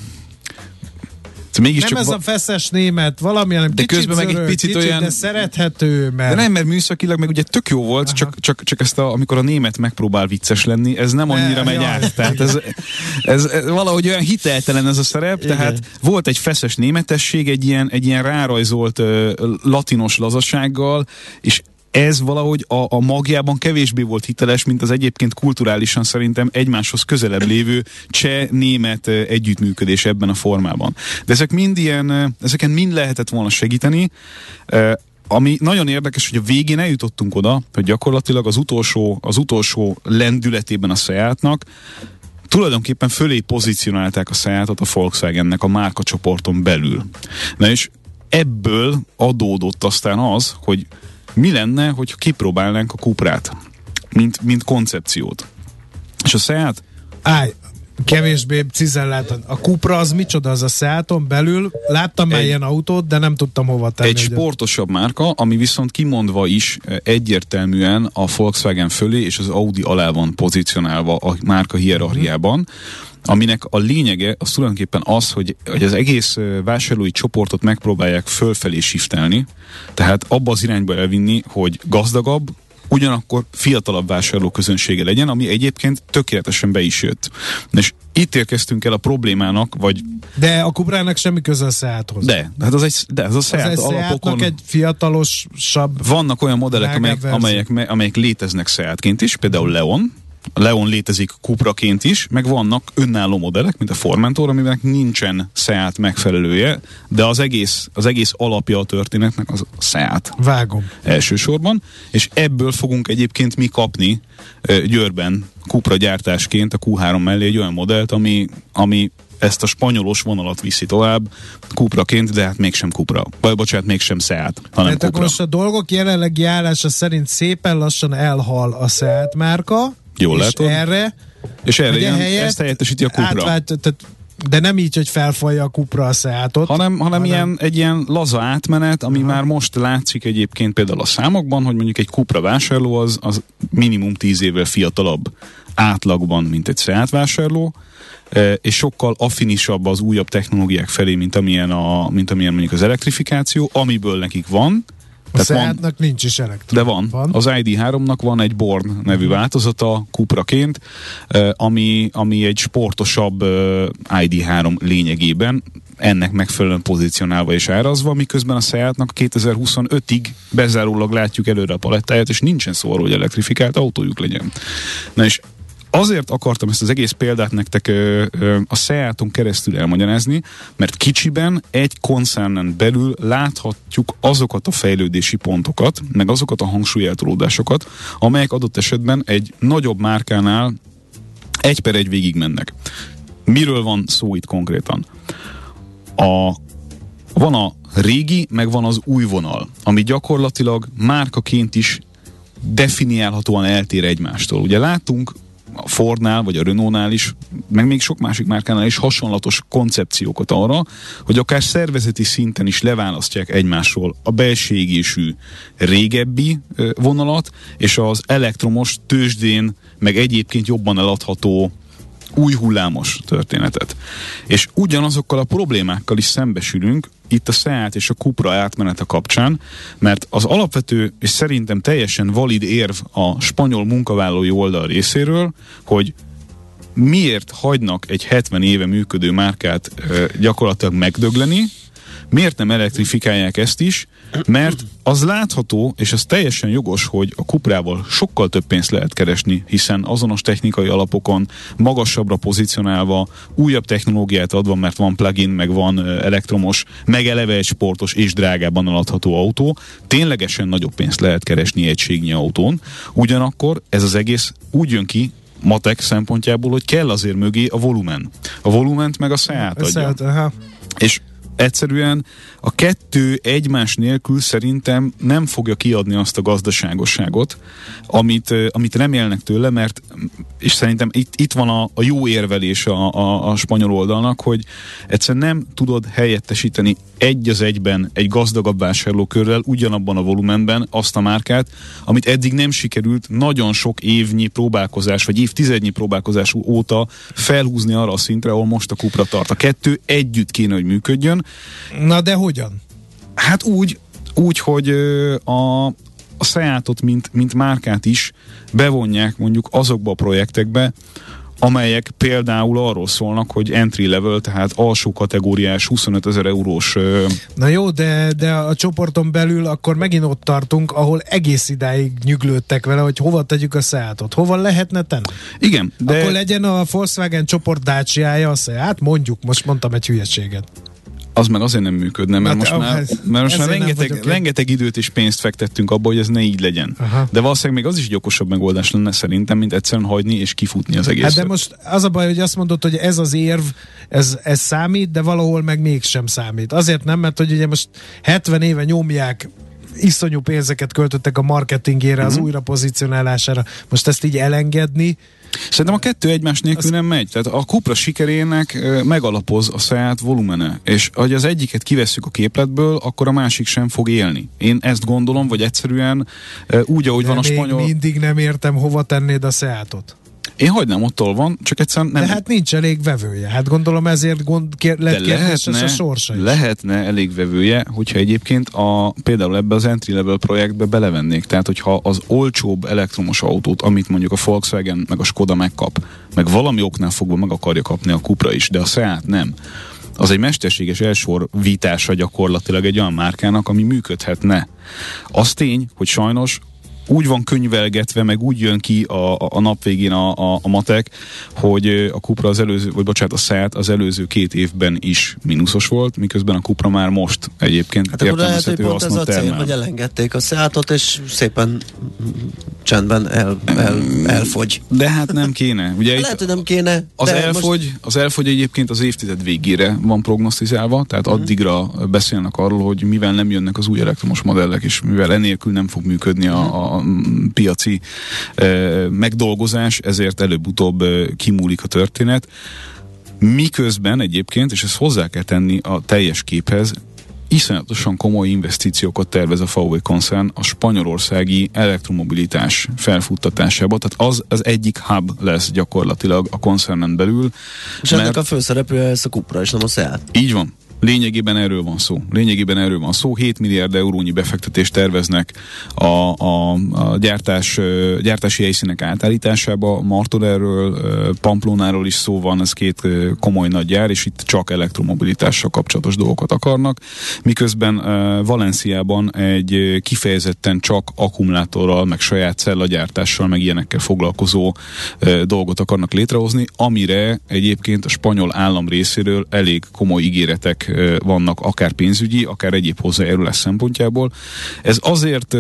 Szóval mégis nem csak ez a feszes német, valamilyen de közben zörög, meg egy picit kicsit, olyan... De szerethető, mert... De nem, mert műszakilag meg ugye tök jó volt, csak, csak, csak ezt a, amikor a német megpróbál vicces lenni, ez nem annyira ne, megy át. Tehát ez, ez, ez, valahogy olyan hiteltelen ez a szerep, Igen. tehát volt egy feszes németesség, egy ilyen, egy ilyen rárajzolt uh, latinos lazasággal, és ez valahogy a, a magjában kevésbé volt hiteles, mint az egyébként kulturálisan szerintem egymáshoz közelebb lévő cseh-német együttműködés ebben a formában. De ezek mind ilyen, ezeken mind lehetett volna segíteni, ami nagyon érdekes, hogy a végén eljutottunk oda, hogy gyakorlatilag az utolsó, az utolsó lendületében a Seatnak tulajdonképpen fölé pozícionálták a Seatot a Volkswagennek a márkacsoporton belül. Na és ebből adódott aztán az, hogy mi lenne, hogy kipróbálnánk a kuprát, mint, mint koncepciót. És a Seat... Állj, kevésbé cizellátan. A Cupra az micsoda, az a Seaton belül? Láttam már ilyen autót, de nem tudtam hova tenni. Egy sportosabb márka, ami viszont kimondva is eh, egyértelműen a Volkswagen fölé és az Audi alá van pozícionálva a márka hierarchiában. Mm aminek a lényege az tulajdonképpen az, hogy, hogy az egész vásárlói csoportot megpróbálják fölfelé shiftelni, tehát abba az irányba elvinni, hogy gazdagabb, ugyanakkor fiatalabb vásárló közönsége legyen, ami egyébként tökéletesen be is jött. És itt érkeztünk el a problémának, vagy... De a Cuprának semmi köze a Seathoz. De, hát az egy, de ez a Seat az alapokon... egy fiatalosabb... Vannak olyan modellek, amelyek, amelyek, amelyek léteznek Seatként is, például Leon, a Leon létezik Cupraként is, meg vannak önálló modellek, mint a Formentor, amivel nincsen Seat megfelelője, de az egész, az egész alapja a történetnek az Seat. Vágom. Elsősorban, és ebből fogunk egyébként mi kapni Győrben Cupra gyártásként a Q3 mellé egy olyan modellt, ami, ami ezt a spanyolos vonalat viszi tovább Cupraként, de hát mégsem Cupra. Vagy bocsánat, mégsem Seat, hanem Tehát Cupra. most a dolgok jelenlegi állása szerint szépen lassan elhal a Seat márka, Jól és látod? erre és erre ilyen, helyett ezt helyettesíti a Cupra. Átvált, tehát De nem így, hogy felfalja a kupra a Seatot. Hanem, hanem, hanem ilyen, egy ilyen laza átmenet, ami Aha. már most látszik egyébként például a számokban, hogy mondjuk egy kupra vásárló az, az minimum 10 évvel fiatalabb átlagban, mint egy Seat vásárló, és sokkal affinisabb az újabb technológiák felé, mint amilyen, a, mint amilyen mondjuk az elektrifikáció, amiből nekik van, a van, nincs is elektron. De van. van. Az ID3-nak van egy Born nevű változata, Cupraként, ami, ami egy sportosabb ID3 lényegében, ennek megfelelően pozícionálva és árazva, miközben a Seatnak 2025-ig bezárólag látjuk előre a palettáját, és nincsen szó arról, hogy elektrifikált autójuk legyen. Na és Azért akartam ezt az egész példát nektek ö, ö, a Seaton keresztül elmagyarázni, mert kicsiben egy koncernen belül láthatjuk azokat a fejlődési pontokat, meg azokat a hangsúlyeltolódásokat, amelyek adott esetben egy nagyobb márkánál egy per egy végig mennek. Miről van szó itt konkrétan? A, van a régi, meg van az új vonal, ami gyakorlatilag márkaként is definiálhatóan eltér egymástól. Ugye látunk a Fordnál, vagy a Renaultnál is, meg még sok másik márkánál is hasonlatos koncepciókat arra, hogy akár szervezeti szinten is leválasztják egymásról a belségésű régebbi vonalat, és az elektromos tőzsdén, meg egyébként jobban eladható új hullámos történetet. És ugyanazokkal a problémákkal is szembesülünk itt a Seat és a Cupra átmenete kapcsán, mert az alapvető és szerintem teljesen valid érv a spanyol munkavállalói oldal részéről, hogy miért hagynak egy 70 éve működő márkát gyakorlatilag megdögleni, Miért nem elektrifikálják ezt is? Mert az látható, és ez teljesen jogos, hogy a kuprával sokkal több pénzt lehet keresni, hiszen azonos technikai alapokon, magasabbra pozícionálva, újabb technológiát adva, mert van plugin, meg van elektromos, meg eleve egy sportos és drágában eladható autó, ténylegesen nagyobb pénzt lehet keresni egységnyi autón. Ugyanakkor ez az egész úgy jön ki, matek szempontjából, hogy kell azért mögé a volumen. A volument meg a Seat adja. Seat, aha. És egyszerűen a kettő egymás nélkül szerintem nem fogja kiadni azt a gazdaságosságot, amit, amit remélnek tőle, mert és szerintem itt, itt van a, a jó érvelés a, a, a spanyol oldalnak, hogy egyszerűen nem tudod helyettesíteni egy az egyben egy gazdagabb vásárlókörrel ugyanabban a volumenben azt a márkát, amit eddig nem sikerült nagyon sok évnyi próbálkozás, vagy évtizednyi próbálkozás óta felhúzni arra a szintre, ahol most a kupra tart. A kettő együtt kéne, hogy működjön. Na de hogyan? Hát úgy, úgy hogy a, a Seatot, mint, mint márkát is bevonják mondjuk azokba a projektekbe, amelyek például arról szólnak, hogy entry level, tehát alsó kategóriás 25 ezer eurós... Na jó, de, de a csoporton belül akkor megint ott tartunk, ahol egész idáig nyüglődtek vele, hogy hova tegyük a Seatot. Hova lehetne tenni? Igen, de... Akkor legyen a Volkswagen csoport dacia a Seat, mondjuk, most mondtam egy hülyeséget az meg azért nem működne, mert hát, most már, mert most már rengeteg, rengeteg időt és pénzt fektettünk abba, hogy ez ne így legyen. Aha. De valószínűleg még az is egy okosabb megoldás lenne szerintem, mint egyszerűen hagyni és kifutni az egészet. Hát de most az a baj, hogy azt mondod, hogy ez az érv, ez, ez számít, de valahol meg mégsem számít. Azért nem, mert hogy ugye most 70 éve nyomják iszonyú pénzeket költöttek a marketingére, uh-huh. az mhm. újra pozicionálására. Most ezt így elengedni, Szerintem a kettő egymás nélkül az... nem megy. Tehát a Cupra sikerének megalapoz a saját volumene. És hogy az egyiket kivesszük a képletből, akkor a másik sem fog élni. Én ezt gondolom, vagy egyszerűen úgy, ahogy De van a spanyol... mindig nem értem, hova tennéd a Seatot. Én hagynám, ottól van, csak egyszerűen nem... De hát nincs elég vevője. Hát gondolom ezért gond, kér, lett lehetne, a sorsa is. Lehetne elég vevője, hogyha egyébként a, például ebbe az entry level projektbe belevennék. Tehát, hogyha az olcsóbb elektromos autót, amit mondjuk a Volkswagen meg a Skoda megkap, meg valami oknál fogva meg akarja kapni a Cupra is, de a Seat nem az egy mesterséges elsor vítása gyakorlatilag egy olyan márkának, ami működhetne. Az tény, hogy sajnos úgy van könyvelgetve, meg úgy jön ki a, a, a nap végén a, a, a matek, hogy a Kupra az előző, vagy bocsánat, a SZÁT az előző két évben is mínuszos volt, miközben a Kupra már most egyébként hát akkor lehet, hogy pont ez a cél, hogy elengedték a SZÁTot, és szépen csendben el, el, elfogy. De hát nem kéne. Ugye lehet, hogy nem kéne. Az elfogy, most... az elfogy egyébként az évtized végére van prognosztizálva, tehát uh-huh. addigra beszélnek arról, hogy mivel nem jönnek az új elektromos modellek, és mivel enélkül nem fog működni a, a piaci megdolgozás, ezért előbb-utóbb kimúlik a történet. Miközben egyébként, és ezt hozzá kell tenni a teljes képhez, iszonyatosan komoly investíciókat tervez a VW koncern a spanyolországi elektromobilitás felfuttatásába, tehát az az egyik hub lesz gyakorlatilag a koncernen belül. És ennek a főszereplője ez a Cupra, és nem a Seat. Így van. Lényegében erről van szó. Lényegében erről van szó. 7 milliárd eurónyi befektetést terveznek a, a, a gyártás, gyártási helyszínek átállításába. Martorelről, Pamplónáról is szó van, ez két komoly nagy gyár, és itt csak elektromobilitással kapcsolatos dolgokat akarnak. Miközben Valenciában egy kifejezetten csak akkumulátorral, meg saját cellagyártással, meg ilyenekkel foglalkozó dolgot akarnak létrehozni, amire egyébként a spanyol állam részéről elég komoly ígéretek vannak, akár pénzügyi, akár egyéb hozzájárulás szempontjából. Ez azért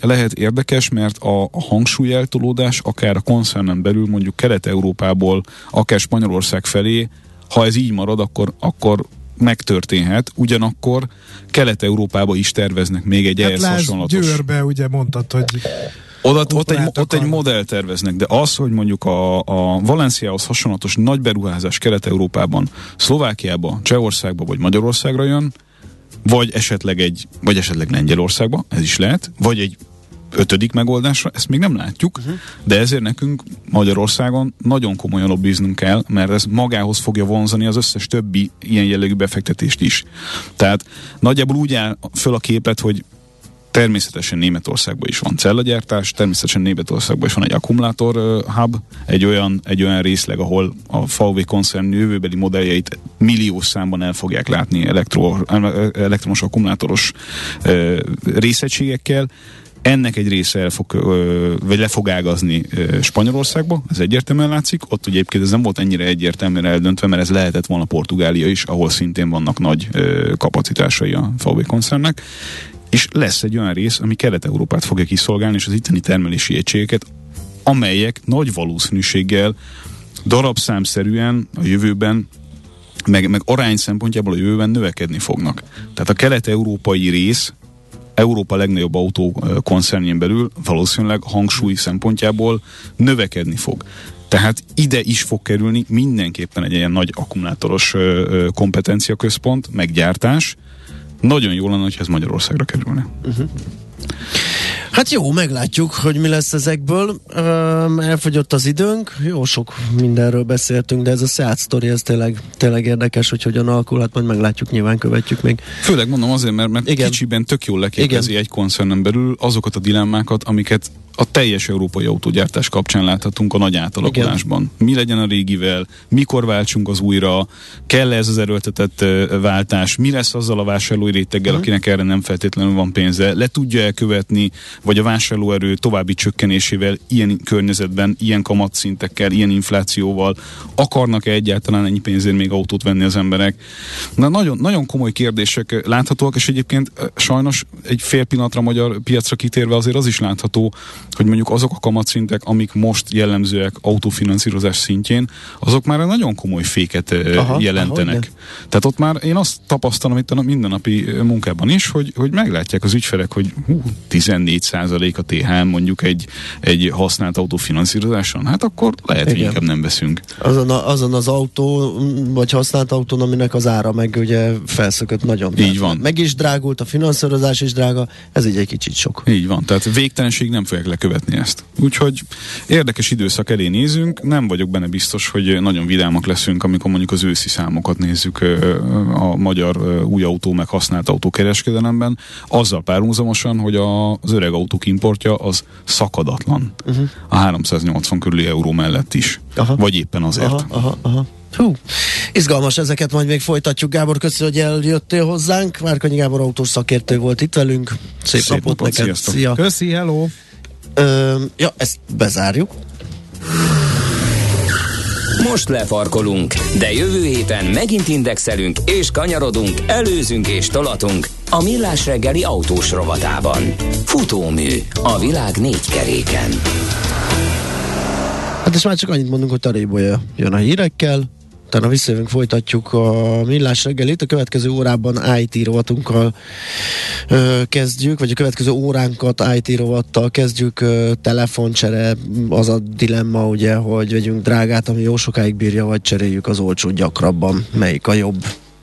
lehet érdekes, mert a, a hangsúlyeltolódás akár a koncernen belül mondjuk Kelet-Európából, akár Spanyolország felé, ha ez így marad, akkor, akkor megtörténhet, ugyanakkor Kelet-Európába is terveznek még egy hát ehhez hasonlatos. Győrbe ugye mondtad, hogy oda, ott, egy, ott egy modell terveznek, de az, hogy mondjuk a, a Valenciához hasonlatos nagy beruházás Kelet-Európában, Szlovákiába, Csehországba vagy Magyarországra jön, vagy esetleg egy, vagy esetleg Lengyelországba, ez is lehet, vagy egy ötödik megoldásra, ezt még nem látjuk, uh-huh. de ezért nekünk Magyarországon nagyon komolyan lobbiznunk kell, mert ez magához fogja vonzani az összes többi ilyen jellegű befektetést is. Tehát nagyjából úgy áll föl a képlet, hogy Természetesen Németországban is van cellagyártás, természetesen Németországban is van egy akkumulátor hub, egy olyan, egy olyan részleg, ahol a VW koncern jövőbeli modelljeit milliós számban el fogják látni elektro, elektromos akkumulátoros uh, részegységekkel. Ennek egy része el fog, vagy le fog ágazni Spanyolországba, ez egyértelműen látszik. Ott ugye egyébként ez nem volt ennyire egyértelműen eldöntve, mert ez lehetett volna Portugália is, ahol szintén vannak nagy kapacitásai a VW koncernnek és lesz egy olyan rész, ami Kelet-Európát fogja kiszolgálni, és az itteni termelési egységeket, amelyek nagy valószínűséggel darabszámszerűen a jövőben meg, meg arány szempontjából a jövőben növekedni fognak. Tehát a kelet-európai rész Európa legnagyobb autó koncernjén belül valószínűleg hangsúly szempontjából növekedni fog. Tehát ide is fog kerülni mindenképpen egy ilyen nagy akkumulátoros kompetencia központ, meggyártás, nagyon jó lenne, hogy ez Magyarországra kerülne. Uh-huh. Hát jó, meglátjuk, hogy mi lesz ezekből. Elfogyott az időnk, jó sok mindenről beszéltünk, de ez a Seat story, ez tényleg, tényleg érdekes, hogy hogyan alakul, hát majd meglátjuk, nyilván követjük még. Főleg mondom azért, mert, mert Igen. kicsiben tök jól leképezi Igen. egy koncernen belül azokat a dilemmákat, amiket a teljes európai autógyártás kapcsán láthatunk a nagy átalakulásban. Igen. Mi legyen a régivel, mikor váltsunk az újra, kell ez az erőltetett váltás, mi lesz azzal a vásárlói réteggel, uh-huh. akinek erre nem feltétlenül van pénze, le tudja elkövetni, vagy a vásárlóerő további csökkenésével ilyen környezetben, ilyen kamatszintekkel, ilyen inflációval akarnak-e egyáltalán ennyi pénzért még autót venni az emberek? Na nagyon, nagyon komoly kérdések láthatóak, és egyébként sajnos egy fél pillanatra magyar piacra kitérve azért az is látható, hogy mondjuk azok a kamatszintek, amik most jellemzőek autófinanszírozás szintjén, azok már nagyon komoly féket aha, jelentenek. Aha, Tehát ott már én azt tapasztalom itt a mindennapi munkában is, hogy, hogy meglátják az ügyfelek, hogy hú, 14 a THM mondjuk egy, egy használt autó finanszírozáson, hát akkor lehet, Igen. hogy inkább nem veszünk. Azon, a, azon az autó, vagy használt autón, aminek az ára meg ugye felszökött nagyon. Így van. Meg is drágult, a finanszírozás is drága, ez így egy kicsit sok. Így van, tehát végtelenség nem fogják lekövetni ezt. Úgyhogy érdekes időszak elé nézünk, nem vagyok benne biztos, hogy nagyon vidámak leszünk, amikor mondjuk az őszi számokat nézzük a magyar új autó meg használt autó kereskedelemben, azzal párhuzamosan, hogy az öreg autók importja az szakadatlan. Uh-huh. A 380 körüli euró mellett is. Aha. Vagy éppen azért. Aha, aha, aha. Hú, izgalmas ezeket, majd még folytatjuk. Gábor, köszönöm, hogy eljöttél hozzánk. Márkanyi Gábor autós szakértő volt itt velünk. Szép, Szép napot, napot neked. Sziasztok. Szia. Köszi, hello. Ö, ja, ezt bezárjuk. Most lefarkolunk, de jövő héten megint indexelünk és kanyarodunk, előzünk és tolatunk a Millás reggeli autós rovatában. Futómű a világ négy keréken. Hát és már csak annyit mondunk, hogy Tarébolya jön a hírekkel, utána visszajövünk, folytatjuk a millás reggelit. A következő órában IT rovatunkkal ö, kezdjük, vagy a következő óránkat IT rovattal kezdjük. Ö, telefoncsere, az a dilemma ugye, hogy vegyünk drágát, ami jó sokáig bírja, vagy cseréljük az olcsó gyakrabban. Melyik a jobb?